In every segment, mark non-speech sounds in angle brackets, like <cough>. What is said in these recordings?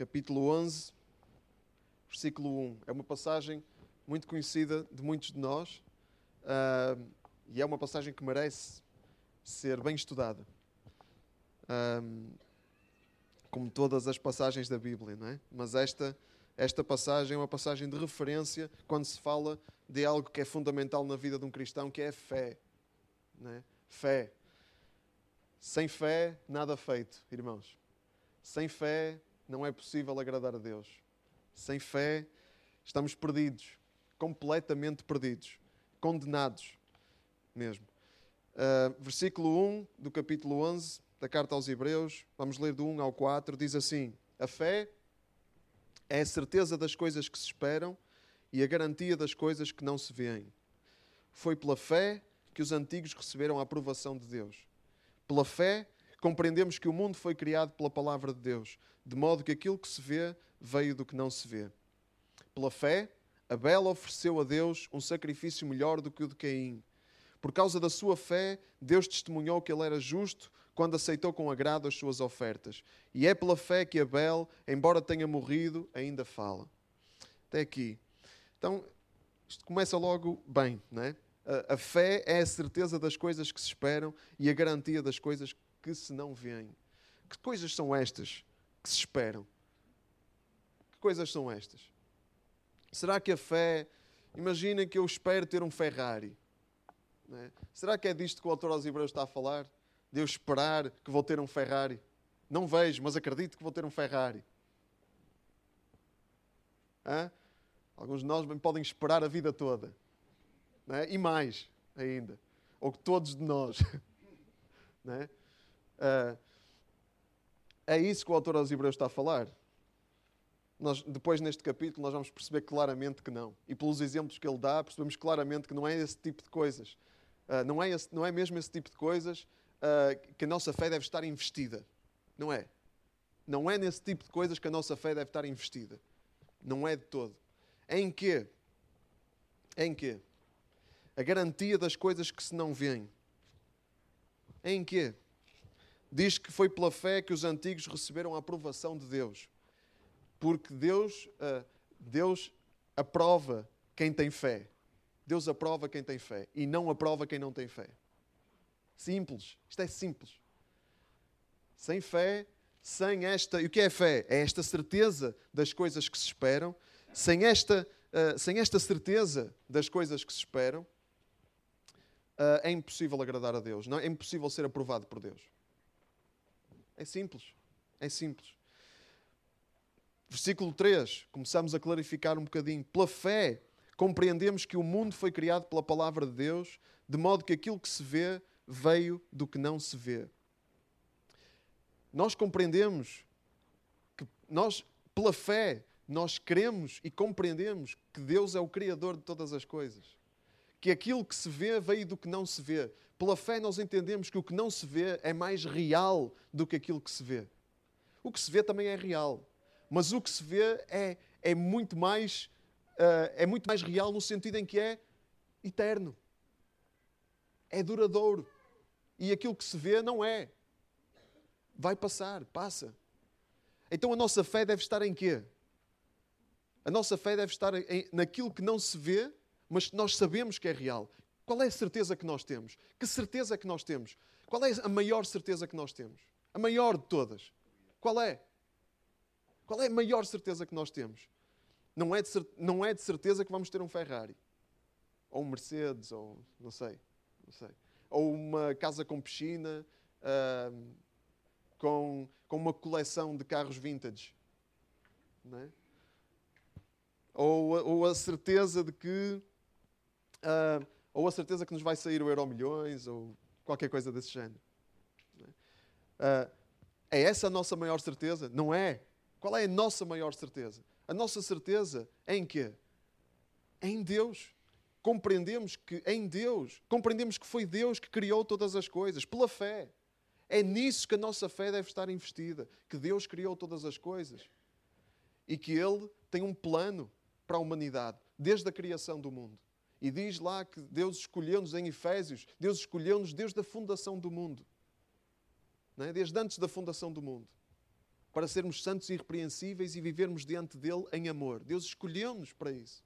capítulo 11, versículo 1. É uma passagem muito conhecida de muitos de nós uh, e é uma passagem que merece ser bem estudada. Como todas as passagens da Bíblia, não é? Mas esta, esta passagem é uma passagem de referência quando se fala de algo que é fundamental na vida de um cristão, que é a fé. Não é? Fé. Sem fé, nada feito, irmãos. Sem fé, não é possível agradar a Deus. Sem fé, estamos perdidos, completamente perdidos, condenados mesmo. Uh, versículo 1 do capítulo 11 da carta aos Hebreus, vamos ler do 1 ao 4, diz assim: A fé é a certeza das coisas que se esperam e a garantia das coisas que não se veem. Foi pela fé que os antigos receberam a aprovação de Deus. Pela fé, compreendemos que o mundo foi criado pela palavra de Deus, de modo que aquilo que se vê veio do que não se vê. Pela fé, Abel ofereceu a Deus um sacrifício melhor do que o de Caim. Por causa da sua fé, Deus testemunhou que ele era justo quando aceitou com agrado as suas ofertas. E é pela fé que Abel, embora tenha morrido, ainda fala. Até aqui. Então, isto começa logo bem, não é? A, a fé é a certeza das coisas que se esperam e a garantia das coisas que se não veem. Que coisas são estas que se esperam? Que coisas são estas? Será que a fé. Imaginem que eu espero ter um Ferrari. É? Será que é disto que o autor aos Hebreus está a falar? de eu esperar que vou ter um Ferrari. Não vejo, mas acredito que vou ter um Ferrari. Hã? Alguns de nós podem esperar a vida toda. É? E mais ainda. Ou que todos de nós. <laughs> É? Uh, é isso que o autor aos Hebreus está a falar. Nós, depois, neste capítulo, nós vamos perceber claramente que não. E pelos exemplos que ele dá, percebemos claramente que não é esse tipo de coisas. Uh, não, é esse, não é mesmo esse tipo de coisas uh, que a nossa fé deve estar investida. Não é. Não é nesse tipo de coisas que a nossa fé deve estar investida. Não é de todo. Em quê? Em quê? A garantia das coisas que se não veem. Em quê? Diz que foi pela fé que os antigos receberam a aprovação de Deus. Porque Deus, uh, Deus aprova quem tem fé. Deus aprova quem tem fé e não aprova quem não tem fé. Simples. Isto é simples. Sem fé, sem esta. E o que é fé? É esta certeza das coisas que se esperam. Sem esta, uh, sem esta certeza das coisas que se esperam, uh, é impossível agradar a Deus. Não é? é impossível ser aprovado por Deus. É simples. É simples. Versículo 3, começamos a clarificar um bocadinho. Pela fé, compreendemos que o mundo foi criado pela palavra de Deus, de modo que aquilo que se vê veio do que não se vê. Nós compreendemos que nós, pela fé, nós cremos e compreendemos que Deus é o Criador de todas as coisas. Que aquilo que se vê veio do que não se vê. Pela fé, nós entendemos que o que não se vê é mais real do que aquilo que se vê. O que se vê também é real, mas o que se vê é, é, muito, mais, uh, é muito mais real no sentido em que é eterno, é duradouro. E aquilo que se vê não é. Vai passar, passa. Então a nossa fé deve estar em quê? A nossa fé deve estar em, naquilo que não se vê, mas que nós sabemos que é real. Qual é a certeza que nós temos? Que certeza que nós temos? Qual é a maior certeza que nós temos? A maior de todas. Qual é? Qual é a maior certeza que nós temos? Não é de, não é de certeza que vamos ter um Ferrari. Ou um Mercedes, ou não sei. Não sei ou uma casa com piscina, uh, com, com uma coleção de carros vintage. É? Ou, ou, a certeza de que. Uh, ou a certeza que nos vai sair o Euro Milhões, ou qualquer coisa desse género. É? Uh, é essa a nossa maior certeza? Não é. Qual é a nossa maior certeza? A nossa certeza é em quê? Em Deus compreendemos que em Deus, compreendemos que foi Deus que criou todas as coisas, pela fé. É nisso que a nossa fé deve estar investida, que Deus criou todas as coisas e que Ele tem um plano para a humanidade, desde a criação do mundo. E diz lá que Deus escolheu-nos em Efésios, Deus escolheu-nos desde a fundação do mundo, é? desde antes da fundação do mundo. para sermos santos e irrepreensíveis e vivermos diante dele em amor. Deus escolheu-nos para isso.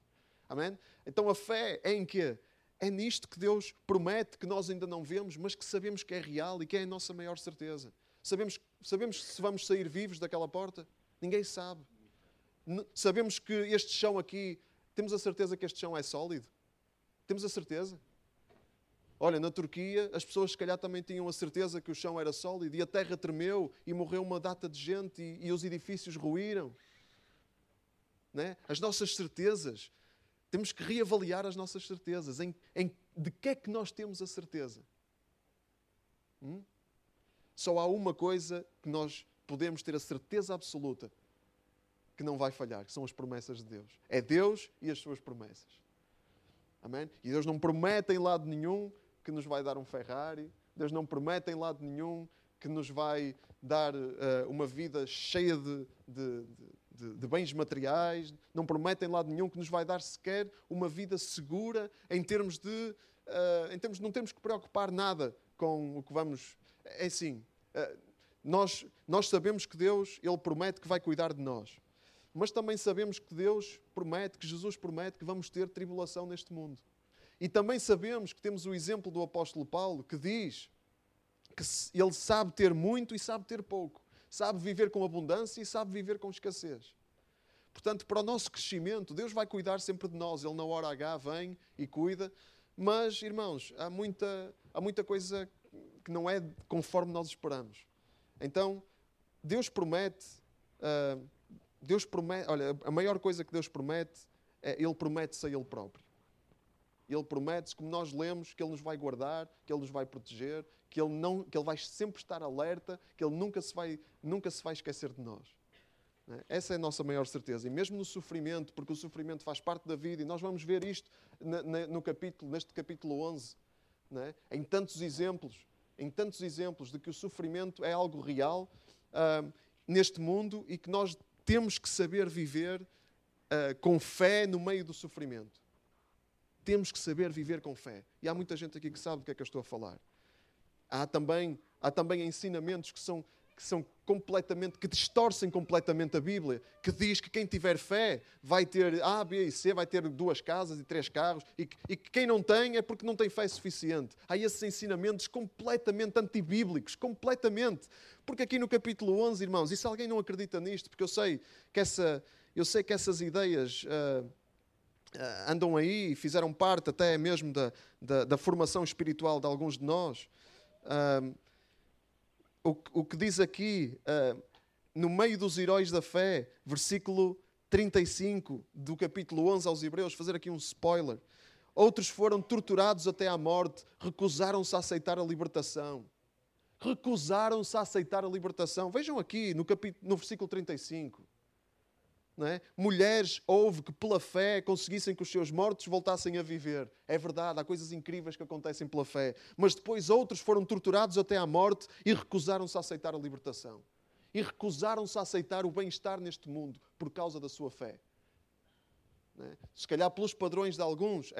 Amém? Então a fé é em quê? É nisto que Deus promete, que nós ainda não vemos, mas que sabemos que é real e que é a nossa maior certeza. Sabemos, sabemos se vamos sair vivos daquela porta? Ninguém sabe. Sabemos que este chão aqui, temos a certeza que este chão é sólido? Temos a certeza? Olha, na Turquia, as pessoas se calhar também tinham a certeza que o chão era sólido e a terra tremeu e morreu uma data de gente e, e os edifícios ruíram. Né? As nossas certezas, temos que reavaliar as nossas certezas. Em, em, de que é que nós temos a certeza? Hum? Só há uma coisa que nós podemos ter a certeza absoluta que não vai falhar, que são as promessas de Deus. É Deus e as suas promessas. Amém? E Deus não promete em lado nenhum que nos vai dar um Ferrari, Deus não promete em lado nenhum que nos vai dar uh, uma vida cheia de, de, de, de, bens materiais, não promete em lado nenhum que nos vai dar sequer uma vida segura em termos de. Uh, em termos não temos que preocupar nada com o que vamos. É assim, uh, nós, nós sabemos que Deus, Ele promete que vai cuidar de nós. Mas também sabemos que Deus promete, que Jesus promete que vamos ter tribulação neste mundo. E também sabemos que temos o exemplo do apóstolo Paulo, que diz que ele sabe ter muito e sabe ter pouco. Sabe viver com abundância e sabe viver com escassez. Portanto, para o nosso crescimento, Deus vai cuidar sempre de nós. Ele, na hora H, vem e cuida. Mas, irmãos, há muita, há muita coisa que não é conforme nós esperamos. Então, Deus promete. Uh, Deus promete. Olha, a maior coisa que Deus promete é Ele promete-se a Ele próprio. Ele promete, como nós lemos, que Ele nos vai guardar, que Ele nos vai proteger, que Ele, não, que ele vai sempre estar alerta, que Ele nunca se vai, nunca se vai esquecer de nós. Né? Essa é a nossa maior certeza. E mesmo no sofrimento, porque o sofrimento faz parte da vida, e nós vamos ver isto no capítulo, neste capítulo 11, né? em tantos exemplos, em tantos exemplos de que o sofrimento é algo real uh, neste mundo e que nós temos que saber viver uh, com fé no meio do sofrimento. Temos que saber viver com fé. E há muita gente aqui que sabe do que é que eu estou a falar. Há também, há também ensinamentos que são, que são completamente, que distorcem completamente a Bíblia, que diz que quem tiver fé vai ter A, B e C, vai ter duas casas e três carros, e que, e que quem não tem é porque não tem fé suficiente. Há esses ensinamentos completamente antibíblicos, completamente. Porque aqui no capítulo 11, irmãos, e se alguém não acredita nisto, porque eu sei que, essa, eu sei que essas ideias... Uh, uh, andam aí e fizeram parte até mesmo da, da, da formação espiritual de alguns de nós. Uh, o, o, que diz aqui, uh, no meio dos heróis da fé, versículo 35 do capítulo 11 aos Hebreus, fazer aqui um spoiler. Outros foram torturados até à morte, recusaram-se a aceitar a libertação. Recusaram-se a aceitar a libertação. Vejam aqui no, capítulo, no versículo 35. É? Mulheres houve que pela fé conseguissem que os seus mortos voltassem a viver. É verdade, há coisas incríveis que acontecem pela fé. Mas depois outros foram torturados até à morte e recusaram-se a aceitar a libertação. E recusaram-se a aceitar o bem-estar neste mundo por causa da sua fé. É? Se calhar, pelos padrões de alguns,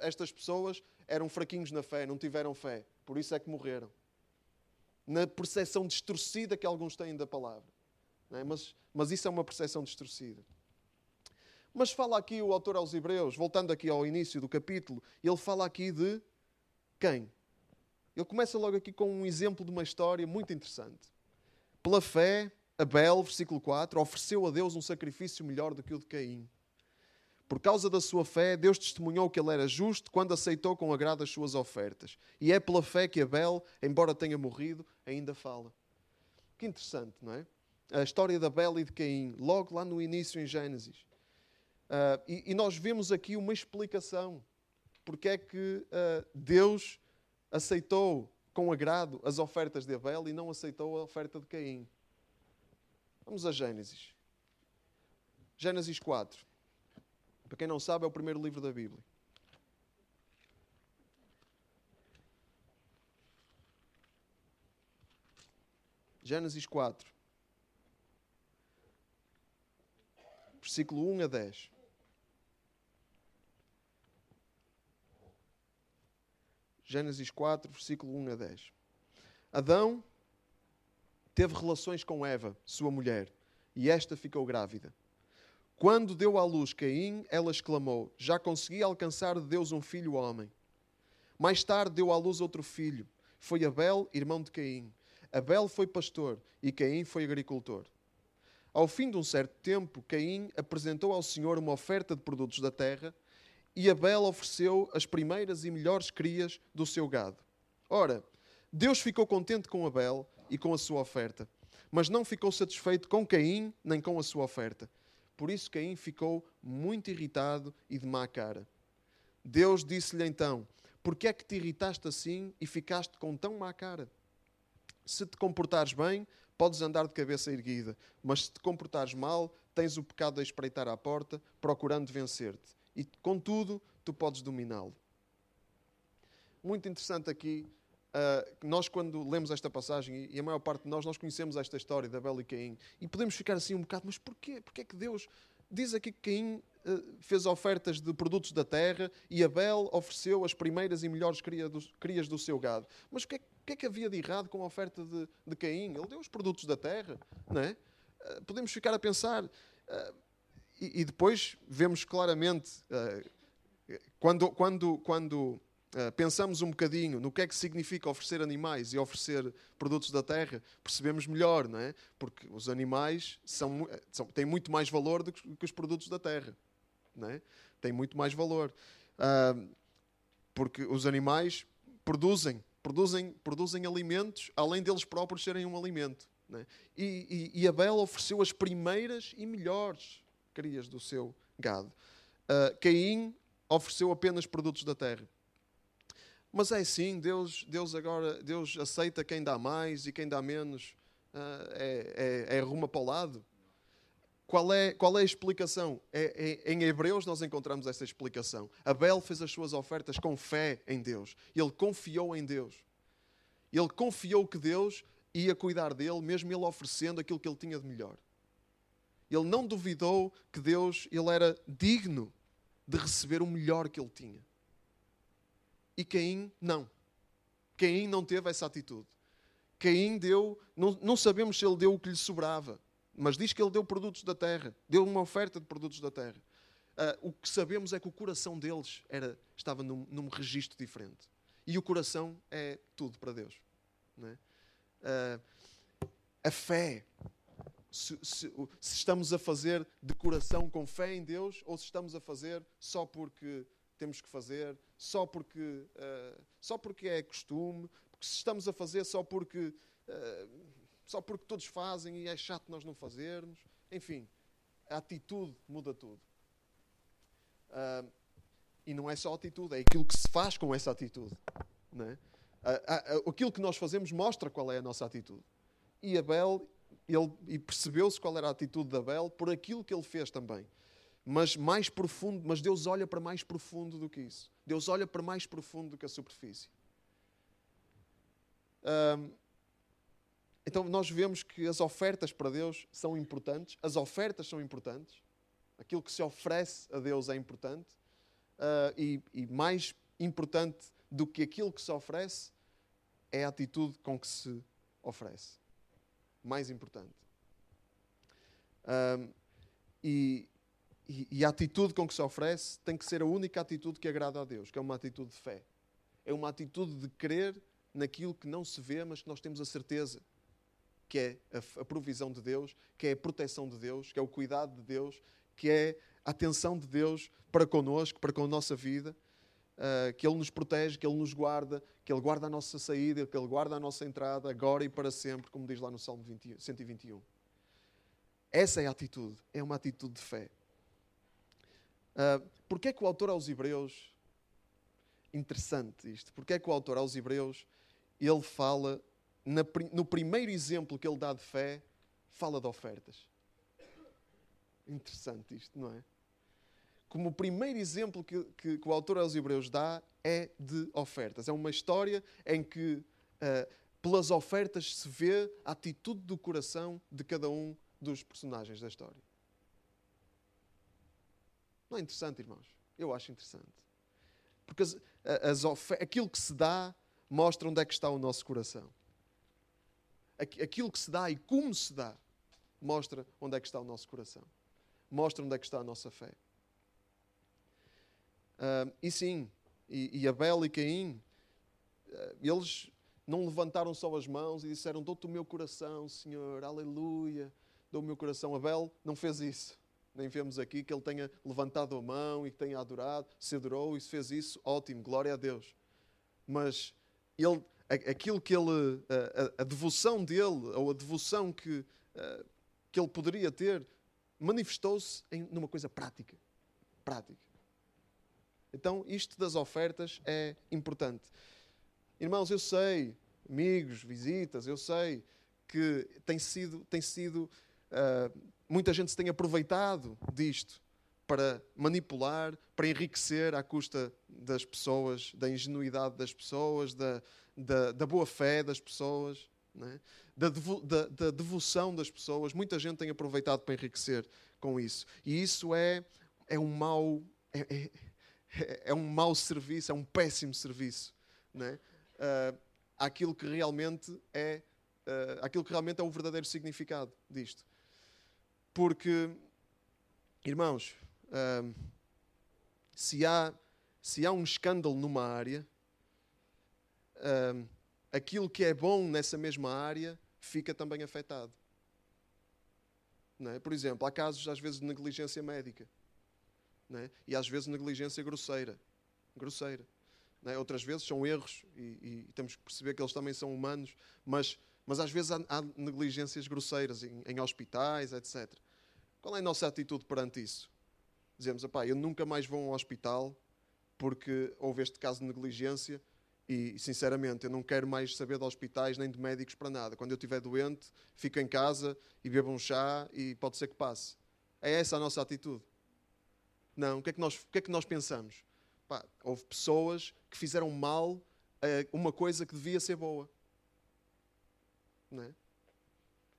estas pessoas eram fraquinhos na fé, não tiveram fé. Por isso é que morreram. Na percepção distorcida que alguns têm da palavra. É? Mas, mas isso é uma percepção distorcida. Mas fala aqui o autor aos Hebreus, voltando aqui ao início do capítulo, ele fala aqui de quem? Ele começa logo aqui com um exemplo de uma história muito interessante. Pela fé, Abel, versículo 4, ofereceu a Deus um sacrifício melhor do que o de Caim. Por causa da sua fé, Deus testemunhou que ele era justo quando aceitou com agrado as suas ofertas. E é pela fé que Abel, embora tenha morrido, ainda fala. Que interessante, não é? A história da Bela e de Caim, logo lá no início em Gênesis. Uh, e, e, nós vemos aqui uma explicação porque é que uh, Deus aceitou com agrado as ofertas de Abel e não aceitou a oferta de Caim. Vamos a Gênesis. Gênesis 4. Para quem não sabe, é o primeiro livro da Bíblia. Gênesis 4. Versículo 1 a 10. Gênesis 4, versículo 1 a 10. Adão teve relações com Eva, sua mulher, e esta ficou grávida. Quando deu à luz Caim, ela exclamou: Já consegui alcançar de Deus um filho homem. Mais tarde deu à luz outro filho. Foi Abel, irmão de Caim. Abel foi pastor e Caim foi agricultor. Ao fim de um certo tempo, Caim apresentou ao Senhor uma oferta de produtos da terra e Abel ofereceu as primeiras e melhores crias do seu gado. Ora, Deus ficou contente com Abel e com a sua oferta, mas não ficou satisfeito com Caim nem com a sua oferta. Por isso Caim ficou muito irritado e de má cara. Deus disse-lhe então: Por que é que te irritaste assim e ficaste com tão má cara? Se te comportares bem, podes andar de cabeça erguida, mas se te comportares mal, tens o pecado de espreitar à porta, procurando vencer-te. E contudo, tu podes dominá-lo. Muito interessante aqui Uh, nós, quando lemos esta passagem, e a maior parte de nós, nós conhecemos esta história de Abel e Caim, e podemos ficar assim um bocado, mas porquê? Porquê é que Deus diz aqui que Caim uh, fez ofertas de produtos da terra e Abel ofereceu as primeiras e melhores crias do, crias do seu gado? Mas o que, é, que, é, que havia de errado com a oferta de, de Caim? Ele deu os produtos da terra, não é? Uh, podemos ficar a pensar. E, e, depois vemos claramente, quando, quando, quando eh, pensamos um bocadinho no que é que significa oferecer animais e oferecer produtos da terra, percebemos melhor, não é? Porque os animais são, são, têm muito mais valor do que, que, os produtos da terra, não é? Têm muito mais valor. Porque os animais produzem, produzem, produzem alimentos, além deles próprios serem um alimento. É? E, e, e, Abel ofereceu as primeiras e melhores crias do seu gado. Uh, Caim ofereceu apenas produtos da terra. Mas é assim, Deus, Deus agora Deus aceita quem dá mais e quem dá menos uh, é, é, é para o lado. Qual é, qual é a explicação? É, é, em Hebreus nós encontramos essa explicação. Abel fez as suas ofertas com fé em Deus. Ele confiou em Deus. Ele confiou que Deus ia cuidar dele, mesmo ele oferecendo aquilo que ele tinha de melhor. Ele não duvidou que Deus ele era digno de receber o melhor que ele tinha. E Caim não. Caim não teve essa atitude. Caim deu, não, não sabemos se ele deu o que lhe sobrava, mas diz que ele deu produtos da terra, deu uma oferta de produtos da terra. Uh, o que sabemos é que o coração deles era, estava num, num registro diferente. E o coração é tudo para Deus. É? Uh, a fé. Se, se, se, estamos a fazer de coração com fé em Deus ou se estamos a fazer só porque temos que fazer, só porque, uh, só porque é costume, porque se estamos a fazer só porque, só porque todos fazem e é chato nós não fazermos. Enfim, a atitude muda tudo. Uh, e não é só a atitude, é aquilo que se faz com essa atitude. Não é? aquilo que nós fazemos mostra qual é a nossa atitude. E Abel, ele, e percebeu-se qual era a atitude de Abel por aquilo que ele fez também mas mais profundo, mas Deus olha para mais profundo do que isso. Deus olha para mais profundo do que a superfície. Então nós vemos que as ofertas para Deus são importantes, as ofertas são importantes, aquilo que se oferece a Deus é importante, uh, e, e, mais importante do que aquilo que se oferece é a atitude com que se oferece. Mais importante. e, e, e, a atitude com que se oferece tem que ser a única atitude que agrada a Deus, que é uma atitude de fé. É uma atitude de crer naquilo que não se vê, mas que nós temos a certeza que é a, provisão de Deus, que é a proteção de Deus, que é o cuidado de Deus, que é a atenção de Deus para connosco, para com a nossa vida, uh, que Ele nos protege, que Ele nos guarda, que Ele guarda a nossa saída, que Ele guarda a nossa entrada, agora e para sempre, como diz lá no Salmo 20, 121. Essa é a atitude, é uma atitude de fé. Uh, Porquê é que o autor aos Hebreus, interessante isto, porquê é que o autor aos Hebreus, ele fala, no primeiro exemplo que ele dá de fé, fala de ofertas. Interessante isto, não é? Como o primeiro exemplo que, que, que o autor aos Hebreus dá é de ofertas. É uma história em que, uh, pelas ofertas, se vê a atitude do coração de cada um dos personagens da história. Não é interessante, irmãos? Eu acho interessante. Porque as, as aquilo que se dá mostra onde é que está o nosso coração. Aquilo que se dá e como se dá, mostra onde é que está o nosso coração. Mostra onde é que está a nossa fé. Uh, e sim, e, e, Abel e Caim, uh, eles não levantaram só as mãos e disseram: Dou-te o meu coração, Senhor, aleluia, dou o meu coração. Abel não fez isso. Nem vemos aqui que ele tenha levantado a mão e que tenha adorado, se adorou e se fez isso, ótimo, glória a Deus. Mas ele, aquilo que ele, a, a, a devoção dele, ou a devoção que, uh, que ele poderia ter, manifestou-se numa coisa prática. Prática. Então, isto das ofertas é importante. Irmãos, eu sei, amigos, visitas, eu sei que tem sido, tem sido uh, muita gente se tem aproveitado disto para manipular, para enriquecer à custa das pessoas, da ingenuidade das pessoas, da, da, da boa fé das pessoas, é? da, devo, da, da, devoção das pessoas. Muita gente tem aproveitado para enriquecer com isso. E isso é, é um mau. É, é, é um mau serviço, é um péssimo serviço. Não é? Uh, aquilo que realmente é uh, aquilo que realmente é o verdadeiro significado disto. Porque, irmãos, uh, se, há, se há um escândalo numa área, uh, aquilo que é bom nessa mesma área fica também afetado. É? Por exemplo, há casos às vezes de negligência médica é? e às vezes negligência grosseira. grosseira. É? Outras vezes são erros e, e, temos que perceber que eles também são humanos, mas, mas às vezes há, há negligências grosseiras em, em, hospitais, etc. Qual é a nossa atitude perante isso? Dizemos, eu nunca mais vou a um hospital porque houve este caso de negligência e, sinceramente, eu não quero mais saber de hospitais nem de médicos para nada. Quando eu estiver doente, fico em casa e bebo um chá e pode ser que passe. É essa a nossa atitude. Não, o que é que nós, o que é que nós pensamos? Pá, houve pessoas que fizeram mal a uma coisa que devia ser boa. Não é?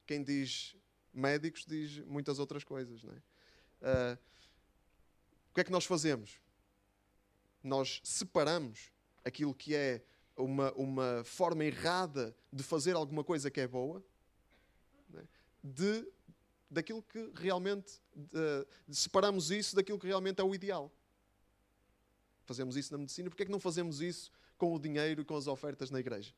Quem diz médicos diz muitas outras coisas. Não é? Uh, o que é que nós fazemos? Nós separamos aquilo que é uma, uma forma errada de fazer alguma coisa que é boa é? de, daquilo que realmente. De, separamos isso daquilo que realmente é o ideal. Fazemos isso na medicina, porque é que não fazemos isso com o dinheiro e com as ofertas na igreja?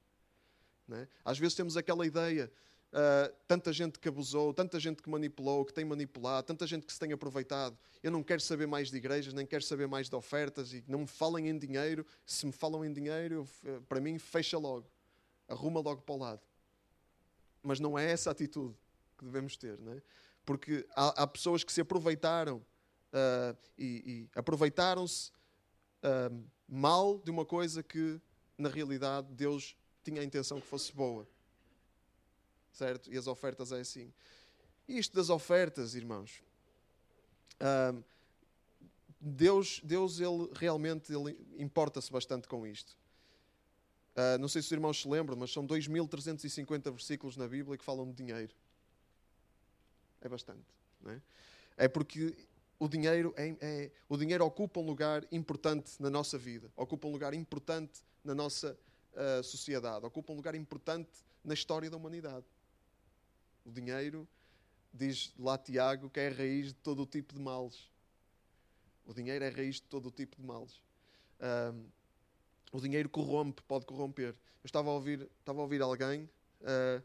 É? Às vezes temos aquela ideia, uh, tanta gente que abusou, tanta gente que manipulou, que tem manipulado, tanta gente que se tem aproveitado. Eu não quero saber mais de igrejas, nem quero saber mais de ofertas e não me falem em dinheiro. Se me falam em dinheiro, eu, para mim, fecha logo, arruma logo para o lado. Mas não é essa atitude que devemos ter, não é? Porque há, há pessoas que se aproveitaram uh, e, e aproveitaram-se uh, mal de uma coisa que, na realidade, Deus tinha a intenção que fosse boa. Certo? E as ofertas é assim. Isto das ofertas, irmãos. Uh, Deus, Deus ele realmente ele importa-se bastante com isto. Uh, não sei se os irmãos se lembram, mas são 2.350 versículos na Bíblia que falam de dinheiro. É bastante. Não é? é porque o dinheiro, é, é, o dinheiro ocupa um lugar importante na nossa vida, ocupa um lugar importante na nossa uh, sociedade, ocupa um lugar importante na história da humanidade. O dinheiro, diz lá Tiago, que é a raiz de todo o tipo de males. O dinheiro é a raiz de todo o tipo de males. Uh, o dinheiro corrompe, pode corromper. Eu estava a ouvir, estava a ouvir alguém uh,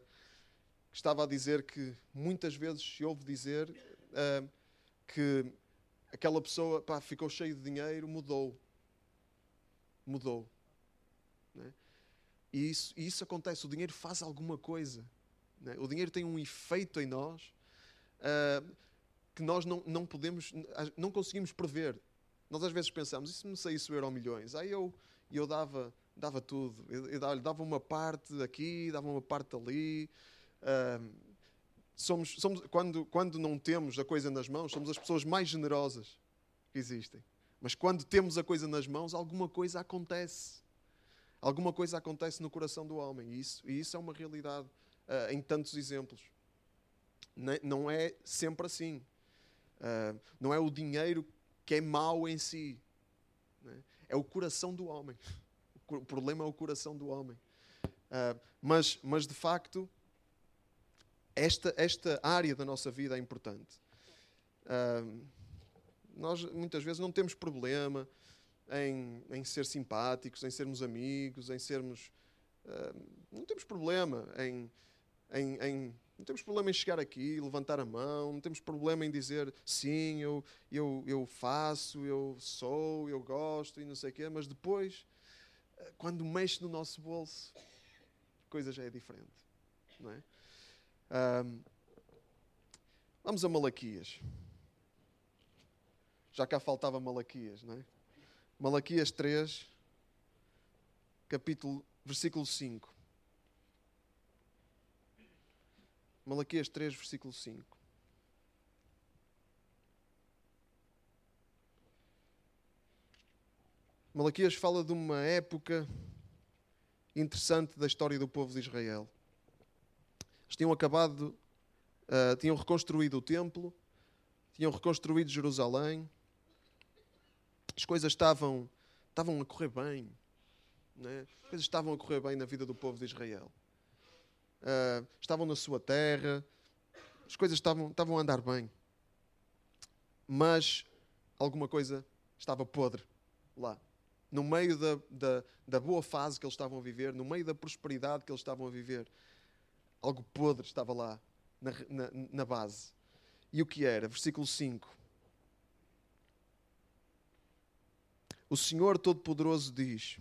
que estava a dizer que muitas vezes se ouve dizer uh, que aquela pessoa pá, ficou cheio de dinheiro, mudou. Mudou. Né? E, isso, e isso acontece, o dinheiro faz alguma coisa. Né? O dinheiro tem um efeito em nós uh, que nós não, não podemos, não conseguimos prever. Nós às vezes pensamos, e se me saísse o euro milhões? Aí eu, eu dava, dava tudo. Eu, eu dava uma parte aqui, dava uma parte ali. Uh, somos, somos quando, quando não temos a coisa nas mãos, somos as pessoas mais generosas que existem. Mas quando temos a coisa nas mãos, alguma coisa acontece. Alguma coisa acontece no coração do homem. E isso, e isso é uma realidade uh, em tantos exemplos. Não é sempre assim. Uh, não é o dinheiro que é mau em si. Né? É o coração do homem. O problema é o coração do homem. Uh, mas, mas, de facto, esta, esta área da nossa vida é importante. Uh, nós muitas vezes não temos problema em, em ser simpáticos, em sermos amigos, em sermos. Uh, não temos problema em, em, em, Não temos problema em chegar aqui, levantar a mão, não temos problema em dizer sim, eu, eu, eu faço, eu sou, eu gosto e não sei o quê, mas depois, ah, quando mexe no nosso bolso, a coisa já é diferente. Não é? Um, vamos a Malaquias. Já cá faltava Malaquias, não é? Malaquias 3, capítulo, versículo 5. Malaquias 3, versículo 5. Malaquias fala de uma época interessante da história do povo de Israel. Eles tinham acabado, uh, tinham reconstruído o templo, tinham reconstruído Jerusalém, as coisas estavam, estavam a correr bem. Né? As coisas estavam a correr bem na vida do povo de Israel. Uh, estavam na sua terra, as coisas estavam, estavam a andar bem. Mas alguma coisa estava podre lá. No meio da, da, da boa fase que eles estavam a viver, no meio da prosperidade que eles estavam a viver, algo podre estava lá na, na, na base. E o que era? Versículo 5. O Senhor Todo-Poderoso diz: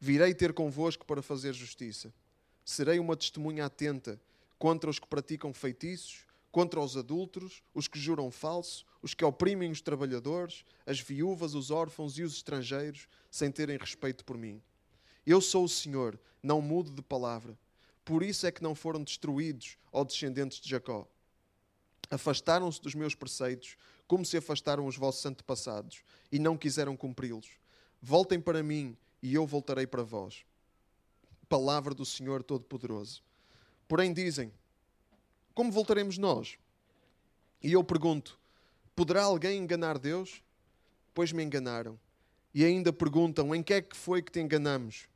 Virei ter convosco para fazer justiça. Serei uma testemunha atenta contra os que praticam feitiços, contra os adúlteros, os que juram falso, os que oprimem os trabalhadores, as viúvas, os órfãos e os estrangeiros, sem terem respeito por mim. Eu sou o Senhor, não mudo de palavra. Por isso é que não foram destruídos, ó descendentes de Jacó. Afastaram-se dos meus preceitos, como se afastaram os vossos antepassados, e não quiseram cumpri-los. Voltem para mim, e eu voltarei para vós. Palavra do Senhor Todo-Poderoso. Porém dizem: Como voltaremos nós? E eu pergunto: Poderá alguém enganar Deus? Pois me enganaram. E ainda perguntam: Em que é que foi que te enganamos?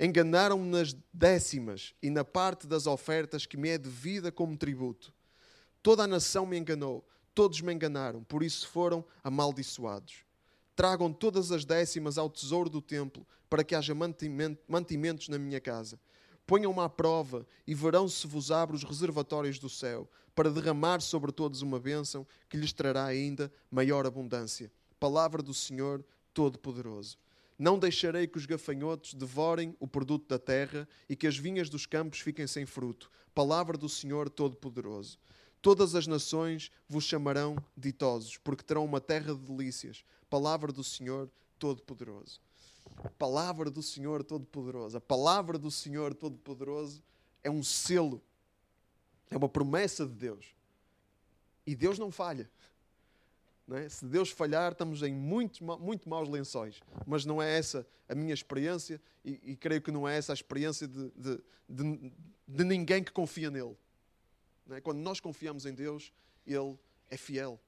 Enganaram-me nas décimas e na parte das ofertas que me é devida como tributo. Toda a nação me enganou, todos me enganaram, por isso foram amaldiçoados. Tragam todas as décimas ao tesouro do templo, para que haja mantimentos na minha casa. Ponham-me à prova e verão se vos abro os reservatórios do céu, para derramar sobre todos uma bênção que lhes trará ainda maior abundância. Palavra do Senhor Todo-Poderoso. Não deixarei que os gafanhotos devorem o produto da terra e que as vinhas dos campos fiquem sem fruto. Palavra do Senhor Todo-Poderoso. Todas as nações vos chamarão ditosos, porque terão uma terra de delícias. Palavra do Senhor Todo-Poderoso. Palavra do Senhor Todo-Poderoso. A palavra do Senhor Todo-Poderoso é um selo, é uma promessa de Deus. E Deus não falha. É? Se Deus falhar, estamos em muito, muito maus lençóis. Mas não é essa a minha experiência e, e creio que não é essa a experiência de, de, de, de ninguém que confia nele. É? Quando nós confiamos em Deus, Ele é fiel.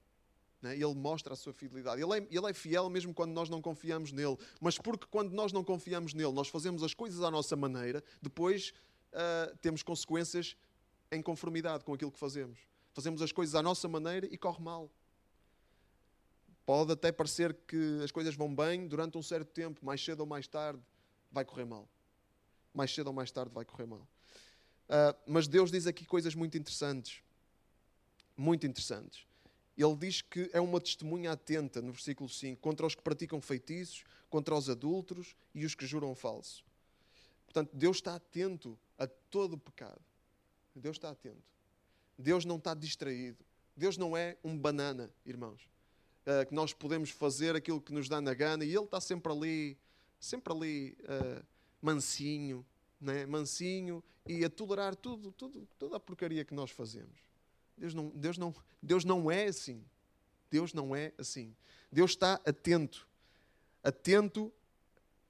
É? Ele mostra a sua fidelidade. Ele é, ele é fiel mesmo quando nós não confiamos nele. Mas porque quando nós não confiamos nele, nós fazemos as coisas à nossa maneira, depois uh, temos consequências em conformidade com aquilo que fazemos. Fazemos as coisas à nossa maneira e corre mal. Pode até parecer que as coisas vão bem durante um certo tempo, mais cedo ou mais tarde vai correr mal. Mais cedo ou mais tarde vai correr mal. Uh, mas Deus diz aqui coisas muito interessantes. Muito interessantes. Ele diz que é uma testemunha atenta, no versículo 5, contra os que praticam feitiços, contra os adúlteros e os que juram falso. Portanto, Deus está atento a todo o pecado. Deus está atento. Deus não está distraído. Deus não é um banana, irmãos. Uh, que nós podemos fazer aquilo que nos dá na gana e Ele está sempre ali, sempre ali, uh, mansinho, né? mansinho e a tolerar tudo, tudo, toda a porcaria que nós fazemos. Deus não, Deus, não, Deus não é assim. Deus não é assim. Deus está atento. Atento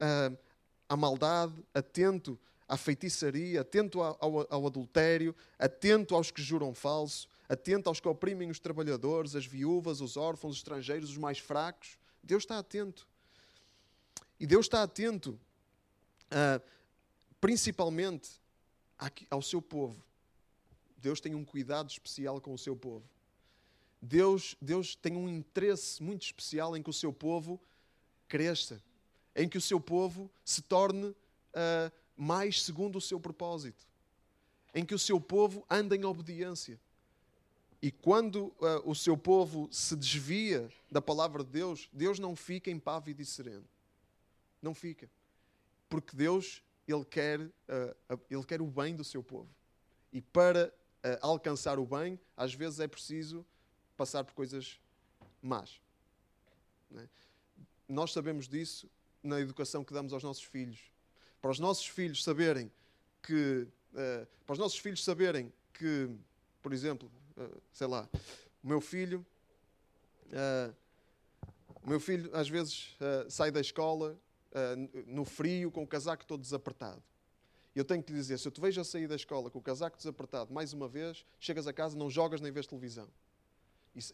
uh, à maldade, atento à feitiçaria, atento ao, ao, ao adultério, atento aos que juram falso, atento aos que oprimem os trabalhadores, as viúvas, os órfãos, os estrangeiros, os mais fracos. Deus está atento. E Deus está atento, uh, principalmente ao seu povo. Deus tem um cuidado especial com o seu povo. Deus, Deus tem um interesse muito especial em que o seu povo cresça, em que o seu povo se torne uh, mais segundo o seu propósito, em que o seu povo ande em obediência. E quando uh, o seu povo se desvia da palavra de Deus, Deus não fica impávido e sereno. Não fica. Porque Deus, Ele quer, uh, ele quer o bem do seu povo. E para uh, alcançar o bem, às vezes é preciso passar por coisas más. É? Nós sabemos disso na educação que damos aos nossos filhos. Para os nossos filhos saberem que. para os nossos filhos saberem que, por exemplo, ah, sei lá, o meu filho, uh, o meu filho às vezes uh, sai da escola no frio com o casaco todo desapertado. Eu tenho que lhe dizer, se eu te vejo a sair da escola com o casaco desapertado mais uma vez, chegas a casa, não jogas nem vês televisão.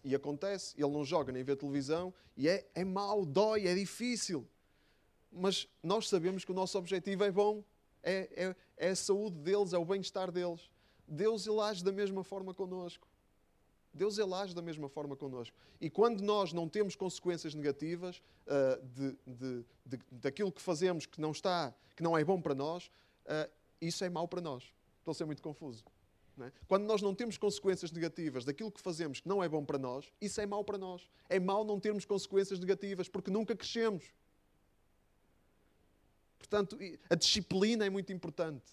E acontece, ele não joga nem vê televisão e é, é mau, dói, é difícil. Mas nós sabemos que o nosso objetivo é bom, é, é, é a saúde deles, é o bem-estar deles. Deus ele age da mesma forma connosco. Deus ele age da mesma forma connosco. E quando nós não temos consequências negativas uh, de, de, de, daquilo que fazemos que não está, que não é bom para nós, uh, isso é mau para nós. Estou a ser muito confuso. É? Quando nós não temos consequências negativas daquilo que fazemos que não é bom para nós, isso é mau para nós. É mau não termos consequências negativas porque nunca crescemos. Portanto, a disciplina é muito importante.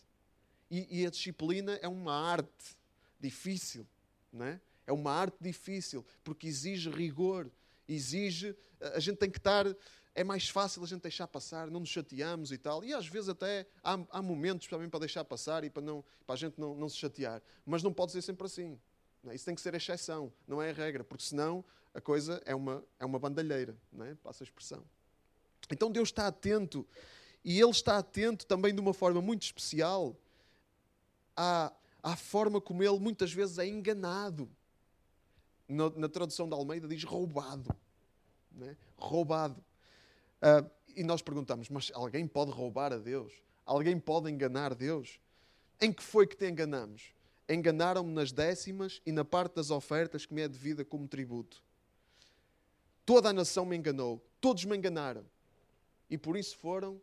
E, e a disciplina é uma arte difícil, não é? É uma arte difícil, porque exige rigor, exige. A gente tem que estar. É mais fácil a gente deixar passar, não nos chateamos e tal. E às vezes até há, há momentos também para deixar passar e para, não, para a gente não, não se chatear. Mas não pode ser sempre assim. É? Isso tem que ser a exceção, não é a regra, porque senão a coisa é uma, é uma bandalheira, não é? passa a expressão. Então Deus está atento e Ele está atento também de uma forma muito especial à, à forma como Ele muitas vezes é enganado na, na tradução da Almeida diz roubado. Né? Roubado. Uh, e nós perguntamos, mas alguém pode roubar a Deus? Alguém pode enganar Deus? Em que foi que te enganamos? Enganaram-me nas décimas e na parte das ofertas que me é devida como tributo. Toda a nação me enganou, todos me enganaram. E por isso foram,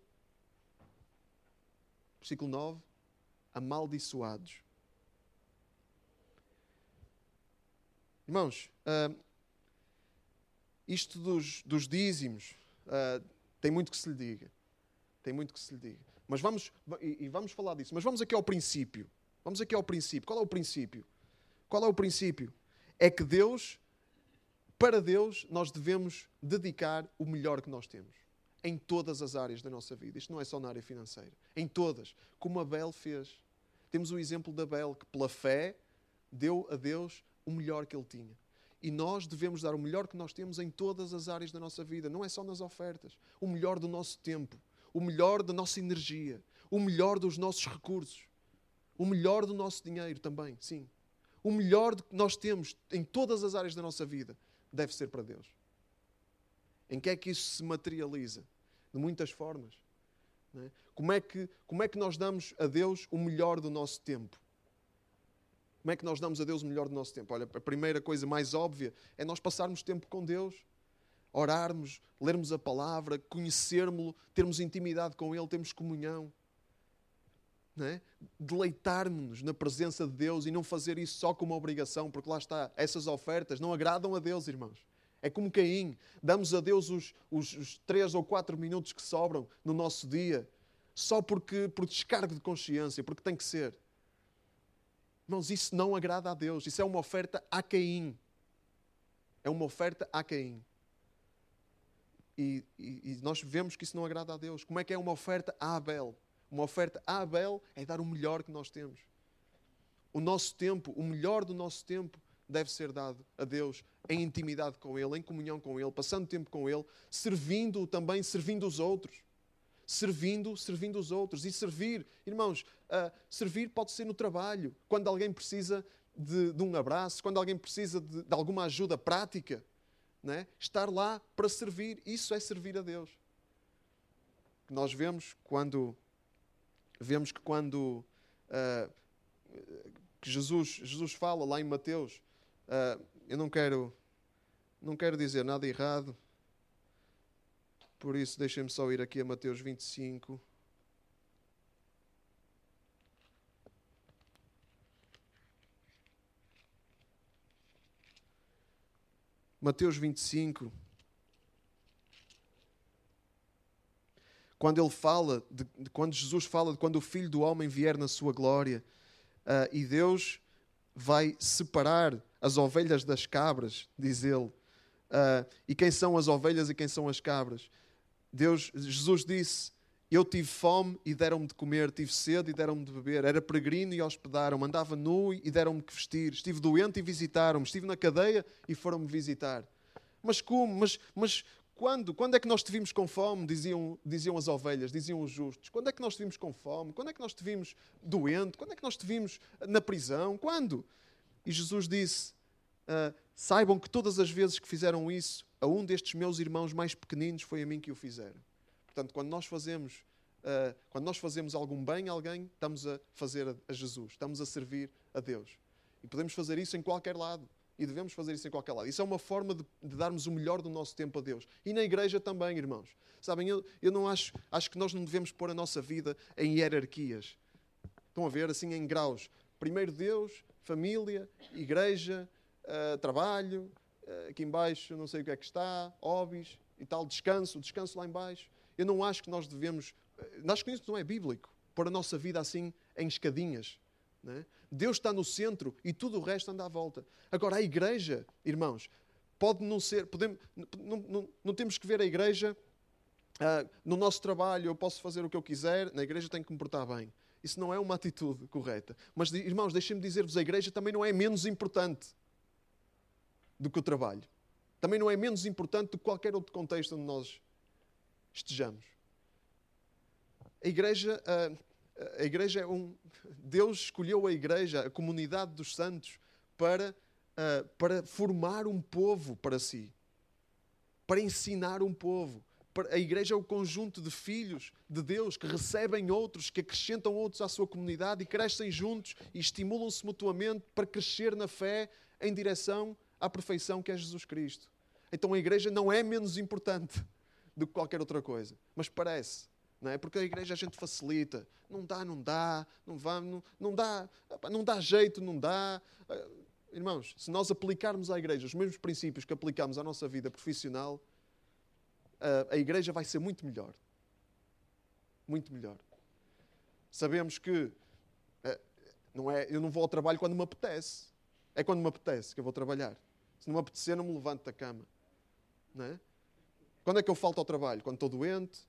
versículo 9, amaldiçoados. Irmãos, uh, isto dos, dos dízimos uh, tem muito que se lhe diga. Tem muito que se lhe diga. Mas vamos, e, e vamos falar disso, mas vamos aqui ao princípio. Vamos aqui ao princípio. Qual é o princípio? Qual é o princípio? É que Deus, para Deus, nós devemos dedicar o melhor que nós temos. Em todas as áreas da nossa vida. Isto não é só na área financeira. Em todas. Como Abel fez. Temos o exemplo de Abel, que pela fé deu a Deus o melhor que ele tinha. E nós devemos dar o melhor que nós temos em todas as áreas da nossa vida, não é só nas ofertas. O melhor do nosso tempo, o melhor da nossa energia, o melhor dos nossos recursos, o melhor do nosso dinheiro também, sim. O melhor que nós temos em todas as áreas da nossa vida deve ser para Deus. Em que é que isso se materializa? De muitas formas. É? Como, é que, como é que nós damos a Deus o melhor do nosso tempo? Como é que nós damos a Deus o melhor do nosso tempo? Olha, a primeira coisa mais óbvia é nós passarmos tempo com Deus, orarmos, lermos a palavra, conhecermos-lo, termos intimidade com Ele, termos comunhão. É? Deleitarmos-nos na presença de Deus e não fazer isso só como obrigação, porque lá está, essas ofertas não agradam a Deus, irmãos. É como Caim, damos a Deus os, os, os três ou quatro minutos que sobram no nosso dia, só porque por descargo de consciência, porque tem que ser. Irmãos, isso não agrada a Deus. Isso é uma oferta a Caim. É uma oferta a Caim. E, e, e, nós vemos que isso não agrada a Deus. Como é que é uma oferta a Abel? Uma oferta a Abel é dar o melhor que nós temos. O nosso tempo, o melhor do nosso tempo, deve ser dado a Deus em intimidade com Ele, em comunhão com Ele, passando tempo com Ele, servindo também, servindo os outros servindo, servindo os outros. E servir, irmãos, uh, servir pode ser no trabalho, quando alguém precisa de, de um abraço, quando alguém precisa de, de alguma ajuda prática. Né? Estar lá para servir, isso é servir a Deus. Nós vemos quando vemos que quando uh, que Jesus, Jesus fala lá em Mateus. Uh, eu não quero, não quero dizer nada errado, por isso deixem-me só ir aqui a Mateus 25. Mateus 25. Quando ele fala, de, de, quando Jesus fala de quando o Filho do Homem vier na sua glória uh, e Deus vai separar as ovelhas das cabras, diz ele. Uh, e quem são as ovelhas e quem são as cabras? Deus, Jesus disse: Eu tive fome e deram-me de comer, tive sede e deram-me de beber, era peregrino e hospedaram-me, andava nu e deram-me que vestir, estive doente e visitaram-me, estive na cadeia e foram-me visitar. Mas como? Mas, mas quando? Quando é que nós te vimos com fome? Diziam, diziam as ovelhas, diziam os justos. Quando é que nós te vimos com fome? Quando é que nós te vimos doente? Quando é que nós te vimos na prisão? Quando? E Jesus disse: uh, Saibam que todas as vezes que fizeram isso, a um destes meus irmãos mais pequeninos foi a mim que o fizeram. Portanto, quando nós fazemos, uh, quando nós fazemos algum bem a alguém, estamos a fazer a, a Jesus, estamos a servir a Deus. E podemos fazer isso em qualquer lado. E devemos fazer isso em qualquer lado. Isso é uma forma de, de, darmos o melhor do nosso tempo a Deus. E na igreja também, irmãos. Sabem, eu, eu não acho, acho que nós não devemos pôr a nossa vida em hierarquias. Estão a ver, assim, em graus. Primeiro Deus, família, igreja, uh, trabalho, aqui embaixo não sei o que é que está, hobbies e tal, descanso, descanso lá embaixo. Eu não acho que nós devemos, acho que isso não é bíblico, pôr a nossa vida assim em escadinhas. É? Deus está no centro e tudo o resto anda à volta. Agora, a igreja, irmãos, pode não ser, podemos, não, não, não temos que ver a igreja uh, no nosso trabalho, eu posso fazer o que eu quiser, na igreja tenho que me portar bem. Isso não é uma atitude correta. Mas, irmãos, deixem-me dizer-vos, a igreja também não é menos importante do que o trabalho. Também não é menos importante do que qualquer outro contexto onde nós estejamos. A igreja, a, a igreja é um. Deus escolheu a igreja, a comunidade dos santos, para, para formar um povo para si, para ensinar um povo. A igreja é o conjunto de filhos de Deus que recebem outros, que acrescentam outros à sua comunidade e crescem juntos e estimulam-se mutuamente para crescer na fé em direção à perfeição que é Jesus Cristo. Então a igreja não é menos importante do que qualquer outra coisa, mas parece. Não é? Porque a igreja a gente facilita. Não dá, não dá, não vá, não, não dá, não dá jeito, não dá. Ah, irmãos, se nós aplicarmos à igreja os mesmos princípios que aplicamos à nossa vida profissional, ah, a igreja vai ser muito melhor. Muito melhor. Sabemos que ah, não é, eu não vou ao trabalho quando me apetece. É quando me apetece que eu vou trabalhar. Se não me apetecer, não me levanto da cama. Não é? Quando é que eu falto ao trabalho? Quando estou doente?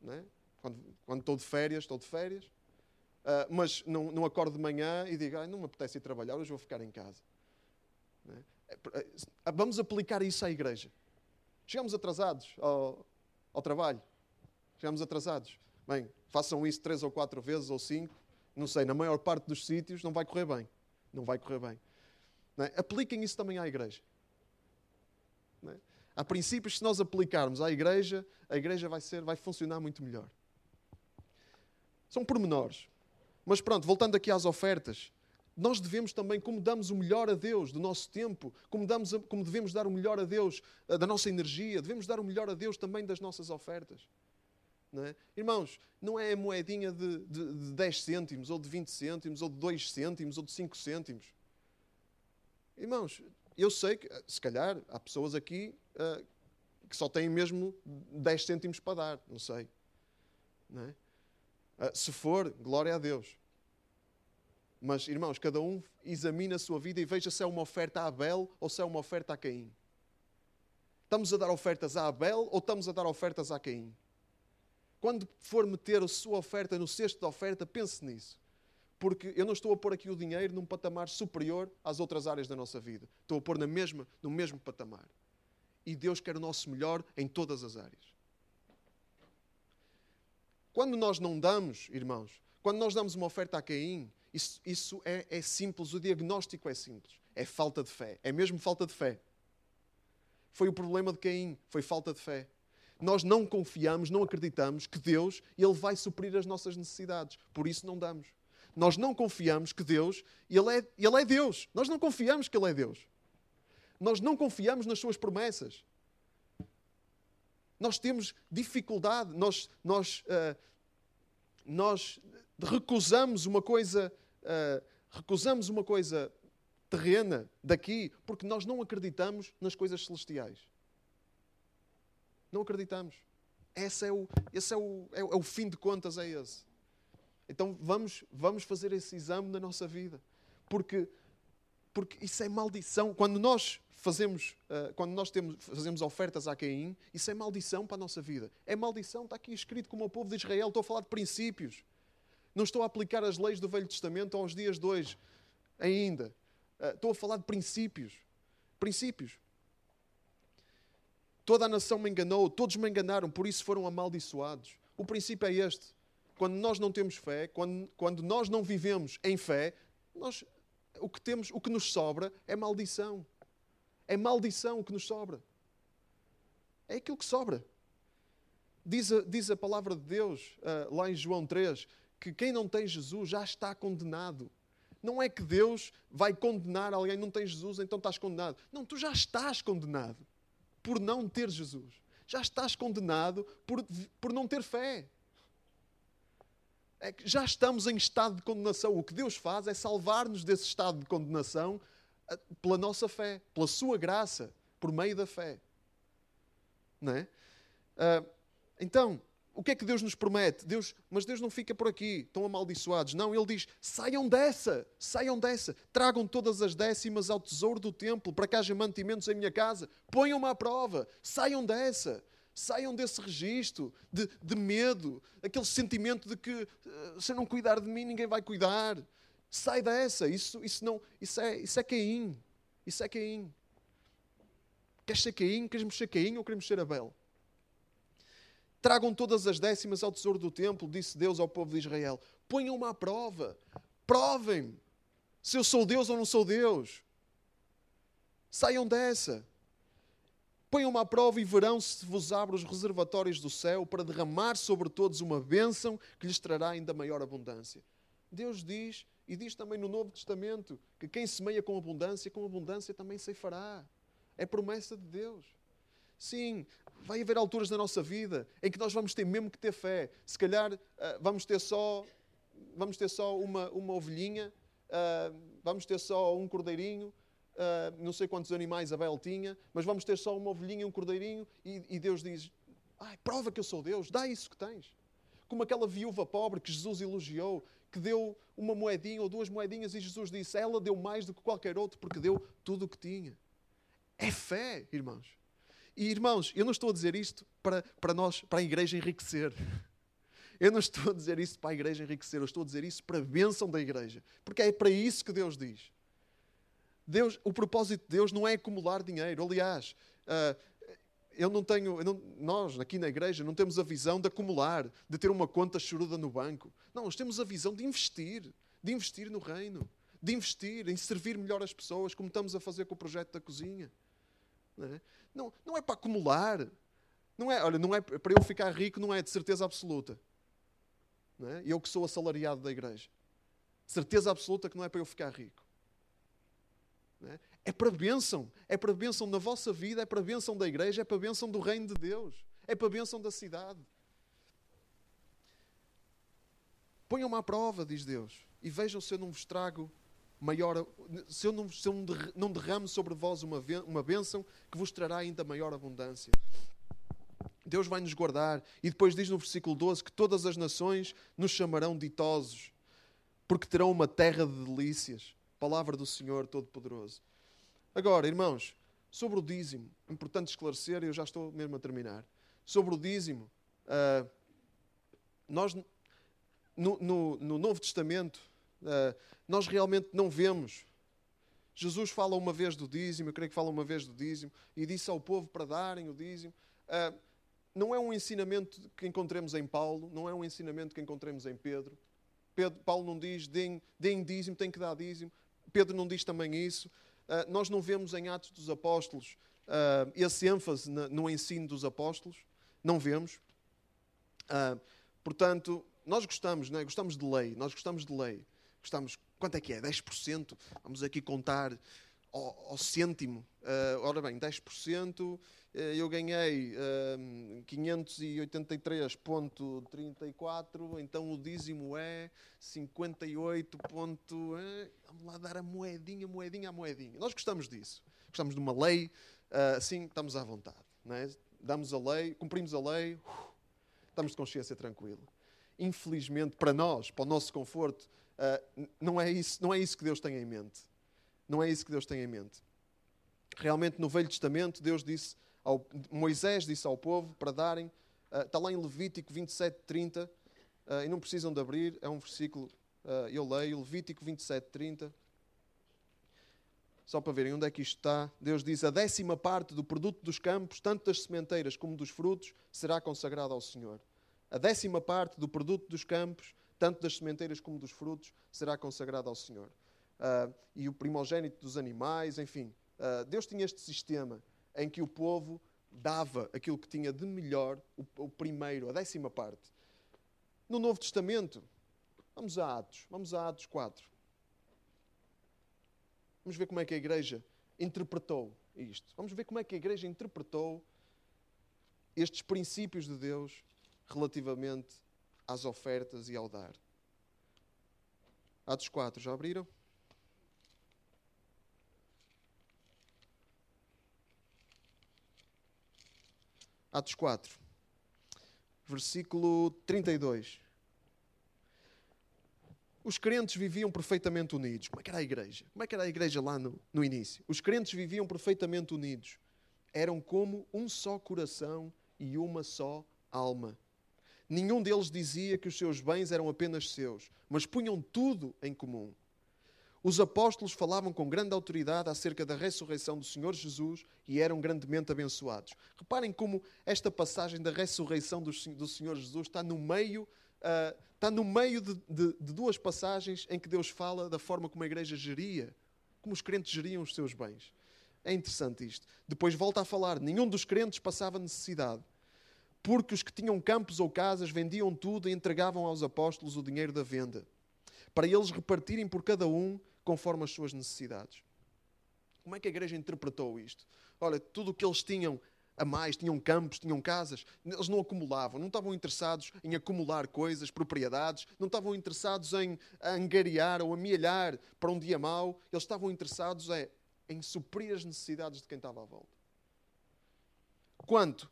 Não é? quando, quando estou de férias, estou de férias. Uh, mas não, não acordo de manhã e digo, ah, não me apetece ir trabalhar, hoje vou ficar em casa. É? É, vamos aplicar isso à igreja. Chegamos atrasados ao, ao trabalho. Chegamos atrasados. Bem, façam isso três ou quatro vezes ou cinco. Não sei, na maior parte dos sítios não vai correr bem. Não vai correr bem. É? Apliquem isso também à igreja. É? Há princípios que se nós aplicarmos à igreja, a igreja vai, ser, vai funcionar muito melhor. São pormenores. Mas pronto, voltando aqui às ofertas, nós devemos também, como damos o melhor a Deus do nosso tempo, como, damos, como devemos dar o melhor a Deus eh, da nossa energia, devemos dar o melhor a Deus também das nossas ofertas. Não é? Irmãos, não é a moedinha de, de, de 10 cêntimos, ou de 20 cêntimos, ou de 2 cêntimos, ou de 5 cêntimos. Irmãos, eu sei que, se calhar, há pessoas aqui uh, que só têm mesmo 10 cêntimos para dar, não sei. Não é? uh, se for, glória a Deus. Mas, irmãos, cada um examina a sua vida e veja se é uma oferta a Abel ou se é uma oferta a Caim. Estamos a dar ofertas a Abel ou estamos a dar ofertas a Caim? Quando for meter a sua oferta no cesto de oferta, pense nisso porque eu não estou a pôr aqui o dinheiro num patamar superior às outras áreas da nossa vida. Estou a pôr na mesma, no mesmo patamar. E Deus quer o nosso melhor em todas as áreas. Quando nós não damos, irmãos, quando nós damos uma oferta a Caim, isso, isso é, é simples, o diagnóstico é simples. É falta de fé. É mesmo falta de fé. Foi o problema de Caim, foi falta de fé. Nós não confiamos, não acreditamos que Deus ele vai suprir as nossas necessidades. Por isso não damos. Nós não confiamos que Deus, ele é, ele é Deus. Nós não confiamos que Ele é Deus. Nós não confiamos nas Suas promessas. Nós temos dificuldade, nós, nós, uh, nós recusamos uma coisa, uh, recusamos uma coisa terrena daqui, porque nós não acreditamos nas coisas celestiais. Não acreditamos. Esse é o, esse é o, é é o fim de contas, é esse. Então vamos, vamos fazer esse exame na nossa vida. Porque, porque isso é maldição. Quando nós fazemos, uh, quando nós temos, fazemos ofertas a Caim, isso é maldição para a nossa vida. É maldição, está aqui escrito como o povo de Israel. Estou a falar de princípios. Não estou a aplicar as leis do Velho Testamento aos dias de hoje ainda. Uh, estou a falar de princípios. Princípios. Toda a nação me enganou, todos me enganaram, por isso foram amaldiçoados. O princípio é este. Quando nós não temos fé, quando, quando nós não vivemos em fé, nós, o, que temos, o que nos sobra é maldição. É maldição o que nos sobra. É aquilo que sobra. Diz a, diz a palavra de Deus, uh, lá em João 3, que quem não tem Jesus já está condenado. Não é que Deus vai condenar alguém, não tem Jesus, então estás condenado. Não, tu já estás condenado por não ter Jesus. Já estás condenado por, por não ter fé. É que já estamos em estado de condenação. O que Deus faz é salvar-nos desse estado de condenação eh, pela nossa fé, pela sua graça, por meio da fé. Não é? Uh, então, o que é que Deus nos promete? Deus, mas Deus não fica por aqui, tão amaldiçoados. Não, Ele diz: saiam dessa, saiam dessa, tragam todas as décimas ao tesouro do templo para que haja mantimentos em minha casa, ponham-me à prova, saiam dessa. Saiam desse registro de, de medo, aquele sentimento de que uh, se não cuidar de mim, ninguém vai cuidar. Sai dessa, isso, isso, não, isso, é, isso é Caim. Isso é Caim. Queres ser Caim? Queres ser Caim ou queremos ser Abel? Tragam todas as décimas ao tesouro do templo, disse Deus ao povo de Israel. Ponham-me à prova. Provem-me se eu sou Deus ou não sou Deus. Saiam dessa. Ponham-me à prova e verão se vos abro os reservatórios do céu para derramar sobre todos uma bênção que lhes trará ainda maior abundância. Deus diz, e diz também no Novo Testamento, que quem semeia com abundância, com abundância também se fará. É promessa de Deus. Sim, vai haver alturas na nossa vida em que nós vamos ter mesmo que ter fé. Se calhar uh, vamos ter só, vamos ter só uma, uma ovelhinha, uh, vamos ter só um cordeirinho, uh, não sei quantos animais Abel tinha, mas vamos ter só uma ovelhinha e um cordeirinho, e, e Deus diz: Ai, prova que eu sou Deus, dá isso que tens. Como aquela viúva pobre que Jesus elogiou, que deu uma moedinha ou duas moedinhas, e Jesus disse: Ela deu mais do que qualquer outro, porque deu tudo o que tinha. É fé, irmãos. E irmãos, eu não estou a dizer isto para, para nós, para a igreja enriquecer. Eu não estou a dizer isso para a igreja enriquecer, eu estou a dizer isso para a bênção da igreja. Porque é para isso que Deus diz. Deus, o propósito de Deus não é acumular dinheiro. Aliás, uh, eu não tenho, eu não, nós aqui na igreja não temos a visão de acumular, de ter uma conta choruda no banco. Não, nós temos a visão de investir, de investir no reino, de investir em servir melhor as pessoas, como estamos a fazer com o projeto da cozinha. Não é? Não, não é para acumular. Não é, olha, não é para eu ficar rico, não é de certeza absoluta. Não é? Eu que sou assalariado da igreja. Certeza absoluta que não é para eu ficar rico. É? é? para bênção. É para bênção na vossa vida, é para bênção da igreja, é para bênção do reino de Deus. É para bênção da cidade. Ponham-me à prova, diz Deus, e vejam se eu não vos trago maior, se eu não, se eu não derramo sobre vós uma, uma bênção que vos trará ainda maior abundância. Deus vai nos guardar. E depois diz no versículo 12 que todas as nações nos chamarão ditosos, porque terão uma terra de delícias. Palavra do Senhor Todo-Poderoso. Agora, irmãos, sobre o dízimo, importante esclarecer, eu já estou mesmo a terminar. Sobre o dízimo, uh, nós no, no, no Novo Testamento, uh, nós realmente não vemos. Jesus fala uma vez do dízimo, eu creio que fala uma vez do dízimo, e disse ao povo para darem o dízimo. Uh, não é um ensinamento que encontremos em Paulo, não é um ensinamento que encontremos em Pedro. Pedro Paulo não diz, deem, deem dízimo, tem que dar dízimo. Pedro não diz também isso. Uh, nós não vemos em Atos dos Apóstolos uh, esse ênfase na, no ensino dos apóstolos. Não vemos. Uh, portanto, nós gostamos, não é? gostamos de lei, nós gostamos de lei. Gostamos, quanto é que é? 10%? Vamos aqui contar ao, ao cêntimo. Uh, ora bem, 10%, uh, eu ganhei uh, 583,34, então o dízimo é 58. Ponto, uh, vamos lá dar a moedinha, moedinha, a moedinha. Nós gostamos disso. Gostamos de uma lei, uh, assim estamos à vontade. É? Damos a lei, cumprimos a lei, uh, estamos de consciência tranquila. Infelizmente, para nós, para o nosso conforto, não, é isso, não é isso que Deus tem em mente. Não é isso que Deus tem em mente. Realmente, no Velho Testamento, Deus disse, ao, Moisés disse ao povo para darem, uh, está lá em Levítico 27, 30, uh, e não precisam de abrir, é um versículo, uh, eu leio, Levítico 27, 30. Só para verem onde é que isto está, Deus diz: A décima parte do produto dos campos, tanto das sementeiras como dos frutos, será consagrada ao Senhor. A décima parte do produto dos campos, tanto das sementeiras como dos frutos, será consagrada ao Senhor. Uh, e o primogênito dos animais, enfim. Uh, Deus tinha este sistema em que o povo dava aquilo que tinha de melhor, o, o primeiro, a décima parte. No Novo Testamento, vamos a Atos, vamos a Atos 4. Vamos ver como é que a igreja interpretou isto. Vamos ver como é que a igreja interpretou estes princípios de Deus relativamente às ofertas e ao dar. Atos 4, já abriram? Atos 4, versículo 32. Os crentes viviam perfeitamente unidos. Como é que era a igreja? Como é que era a igreja lá no, no início? Os crentes viviam perfeitamente unidos. Eram como um só coração e uma só alma. Nenhum deles dizia que os seus bens eram apenas seus, mas punham tudo em comum. Os apóstolos falavam com grande autoridade acerca da ressurreição do Senhor Jesus e eram grandemente abençoados. Reparem como esta passagem da ressurreição do, Senhor Jesus está no meio uh, está no meio de, de, de duas passagens em que Deus fala da forma como a igreja geria, como os crentes geriam os seus bens. É interessante isto. Depois volta a falar: nenhum dos crentes passava necessidade, porque os que tinham campos ou casas vendiam tudo e entregavam aos apóstolos o dinheiro da venda, para eles repartirem por cada um conforme as suas necessidades. Como é que a igreja interpretou isto? Olha, tudo o que eles tinham a mais, tinham campos, tinham casas, eles não acumulavam, não estavam interessados em acumular coisas, propriedades, não estavam interessados em angariar ou amealhar para um dia mau, eles estavam interessados é, em suprir as necessidades de quem estava à volta. Quanto?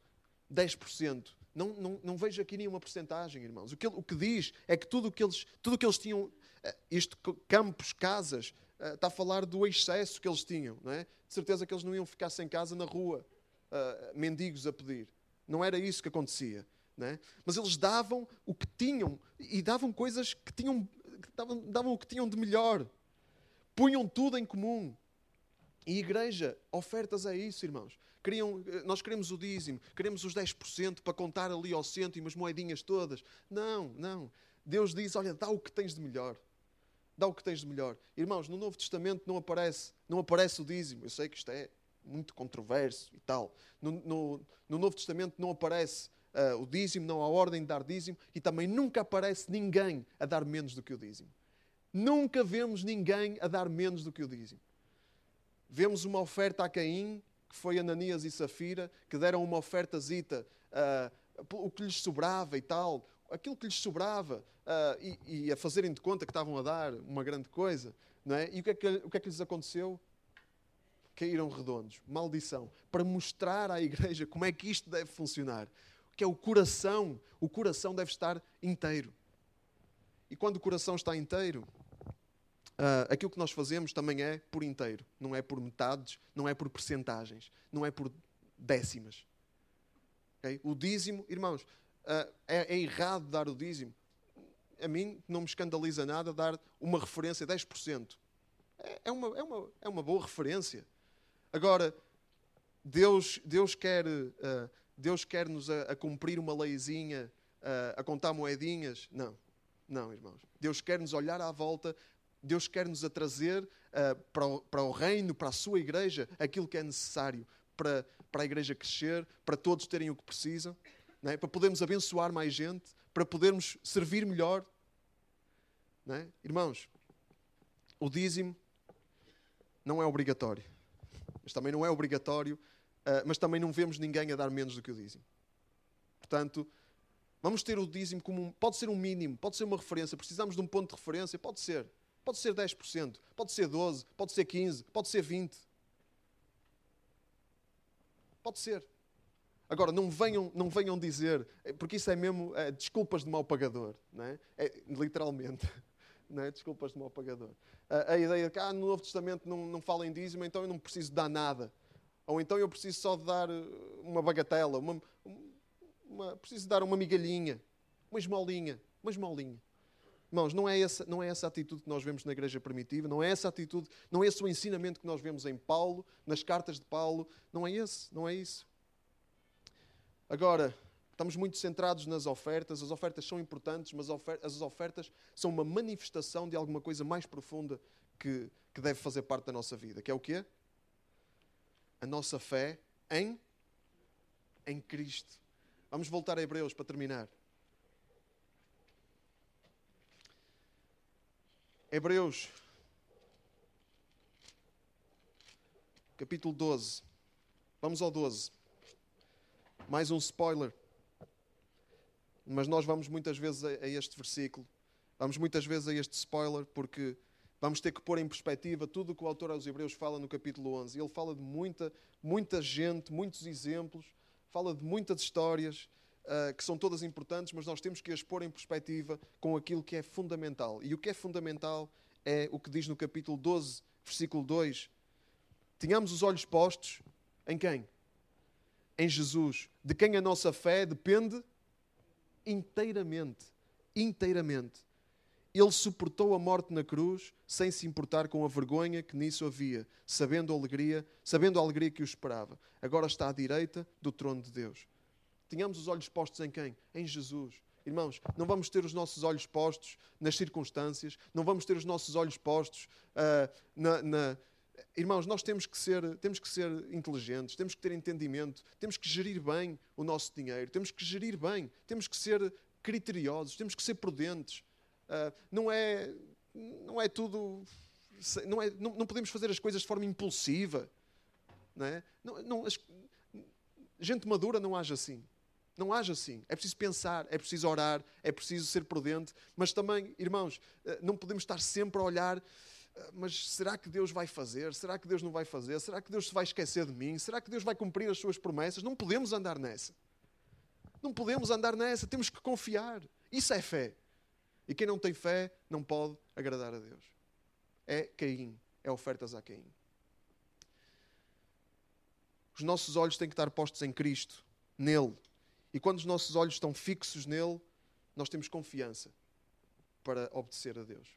10%. Não, não, não vejo aqui nenhuma porcentagem, irmãos. O que, o que diz é que tudo o que eles, tudo o que eles tinham, isto, campos, casas, eh, está a falar do excesso que eles tinham. Não é? De certeza que eles não iam ficar sem casa na rua uh, mendigos a pedir. Não era isso que acontecia. Né? Mas eles davam o que tinham e davam coisas que tinham, davam, davam o que tinham de melhor. Punham tudo em comum. E igreja, ofertas é isso, irmãos. Queriam, nós queremos o dízimo, queremos os 10% para contar ali ao cêntimo as moedinhas todas. Não, não. Deus diz: olha, dá o que tens de melhor. Dá o que tens de melhor. Irmãos, no Novo Testamento não aparece, não aparece o dízimo. Eu sei que isto é muito controverso e tal. No, no, no Novo Testamento não aparece uh, o dízimo, não há ordem de dar dízimo e também nunca aparece ninguém a dar menos do que o dízimo. Nunca vemos ninguém a dar menos do que o dízimo. Vemos uma oferta a Caim, que foi Ananias e Safira, que deram uma oferta zita, uh, o que lhes sobrava e tal, aquilo que lhes sobrava, uh, e, e, a fazerem de conta que estavam a dar uma grande coisa. Não é? E o que é que, o que, é que lhes aconteceu? caíram redondos. Maldição. Para mostrar à igreja como é que isto deve funcionar. Que é o coração. O coração deve estar inteiro. E quando o coração está inteiro, uh, aquilo que nós fazemos também é por inteiro. Não é por metades, não é por percentagens, não é por décimas. Okay? O dízimo, irmãos, uh, é, é errado dar o dízimo. A mim não me escandaliza nada dar uma referência 10%. É, é uma, é, uma, é uma boa referência. Agora, Deus, Deus quer, uh, Deus quer nos a, a cumprir uma leizinha, uh, a contar moedinhas? Não, não, irmãos. Deus quer nos olhar à volta, Deus quer nos a trazer uh, para, o, para o reino, para a sua igreja, aquilo que é necessário para, para a igreja crescer, para todos terem o que precisam, é? para podermos abençoar mais gente, para podermos servir melhor. É? Irmãos, o dízimo não é obrigatório. Mas também não é obrigatório, uh, mas também não vemos ninguém a dar menos do que o dízimo. Portanto, vamos ter o dízimo como um, pode ser um mínimo, pode ser uma referência, precisamos de um ponto de referência, pode ser. Pode ser 10%, pode ser 12%, pode ser 15%, pode ser 20%. Pode ser. Agora, não venham, não venham dizer, eh, porque isso é mesmo é, desculpas de mau pagador, não é? é literalmente. <laughs> Não é? Desculpas de mau pagador. A, a ideia de que ah, no Novo Testamento não, não fala em dízimo, então eu não preciso dar nada. Ou então eu preciso só de dar eh, uma bagatela, uma, uma, preciso dar uma migalhinha, uma esmolinha, uma esmolinha. Irmãos, não é, essa, não é essa atitude que nós vemos na igreja primitiva, não é essa atitude, não é esse o ensinamento que nós vemos em Paulo, nas cartas de Paulo, não é esse, não é isso. Agora, estamos muito centrados nas ofertas, as ofertas são importantes, mas as ofertas são uma manifestação de alguma coisa mais profunda que, que deve fazer parte da nossa vida, que é o quê? A nossa fé em, em Cristo. Vamos voltar a Hebreus para terminar. Hebreus, capítulo 12. Vamos ao 12. Mais um spoiler. Mas nós vamos muitas vezes a, este versículo, vamos muitas vezes a este spoiler, porque vamos ter que pôr em perspectiva tudo o que o autor aos Hebreus fala no capítulo 11. Ele fala de muita, muita gente, muitos exemplos, fala de muitas histórias uh, que são todas importantes, mas nós temos que as pôr em perspectiva com aquilo que é fundamental. E o que é fundamental é o que diz no capítulo 12, versículo 2. Tínhamos os olhos postos em quem? Em Jesus, de quem a nossa fé depende inteiramente. Inteiramente. Ele suportou a morte na cruz sem se importar com a vergonha que nisso havia, sabendo a alegria, sabendo a alegria que o esperava. Agora está à direita do trono de Deus. Tínhamos os olhos postos em quem? Em Jesus. Irmãos, não vamos ter os nossos olhos postos nas circunstâncias, não vamos ter os nossos olhos postos uh, na, na, Irmãos, nós temos que, ser, temos que ser inteligentes, temos que ter entendimento, temos que gerir bem o nosso dinheiro, temos que gerir bem, temos que ser criteriosos, temos que ser prudentes. Uh, não, é, não é tudo. Não, é, não, não, podemos fazer as coisas de forma impulsiva. Não é? não, não as, gente madura não age assim. Não age assim. É preciso pensar, é preciso orar, é preciso ser prudente, mas também, irmãos, eh, não podemos estar sempre a olhar. Eh, mas será que Deus vai fazer? Será que Deus não vai fazer? Será que Deus se vai esquecer de mim? Será que Deus vai cumprir as suas promessas? Não podemos andar nessa. Não podemos andar nessa. Temos que confiar. Isso é fé. E quem não tem fé não pode agradar a Deus. É Caim. É ofertas a Caim. Os nossos olhos têm que estar postos em Cristo, nele. E quando os nossos olhos estão fixos nele, nós temos confiança para obedecer a Deus.